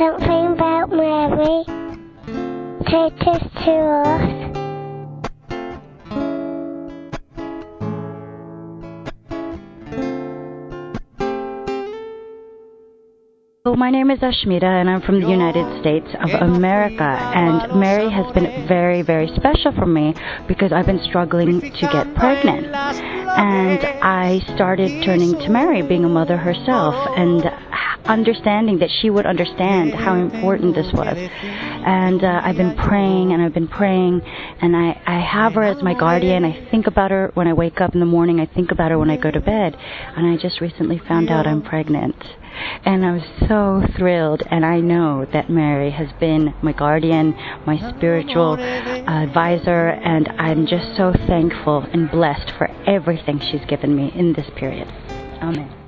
something about Mary. Take us to us. My name is Ashmeeta and I'm from the United States of America and Mary has been very very special for me because I've been struggling to get pregnant and I started turning to Mary being a mother herself and understanding that she would understand how important this was and uh, I've been praying and I've been praying and I, I have her as my guardian I think about her when I wake up in the morning I think about her when I go to bed and I just recently found out I'm pregnant and I was so thrilled. And I know that Mary has been my guardian, my spiritual advisor, and I'm just so thankful and blessed for everything she's given me in this period. Amen.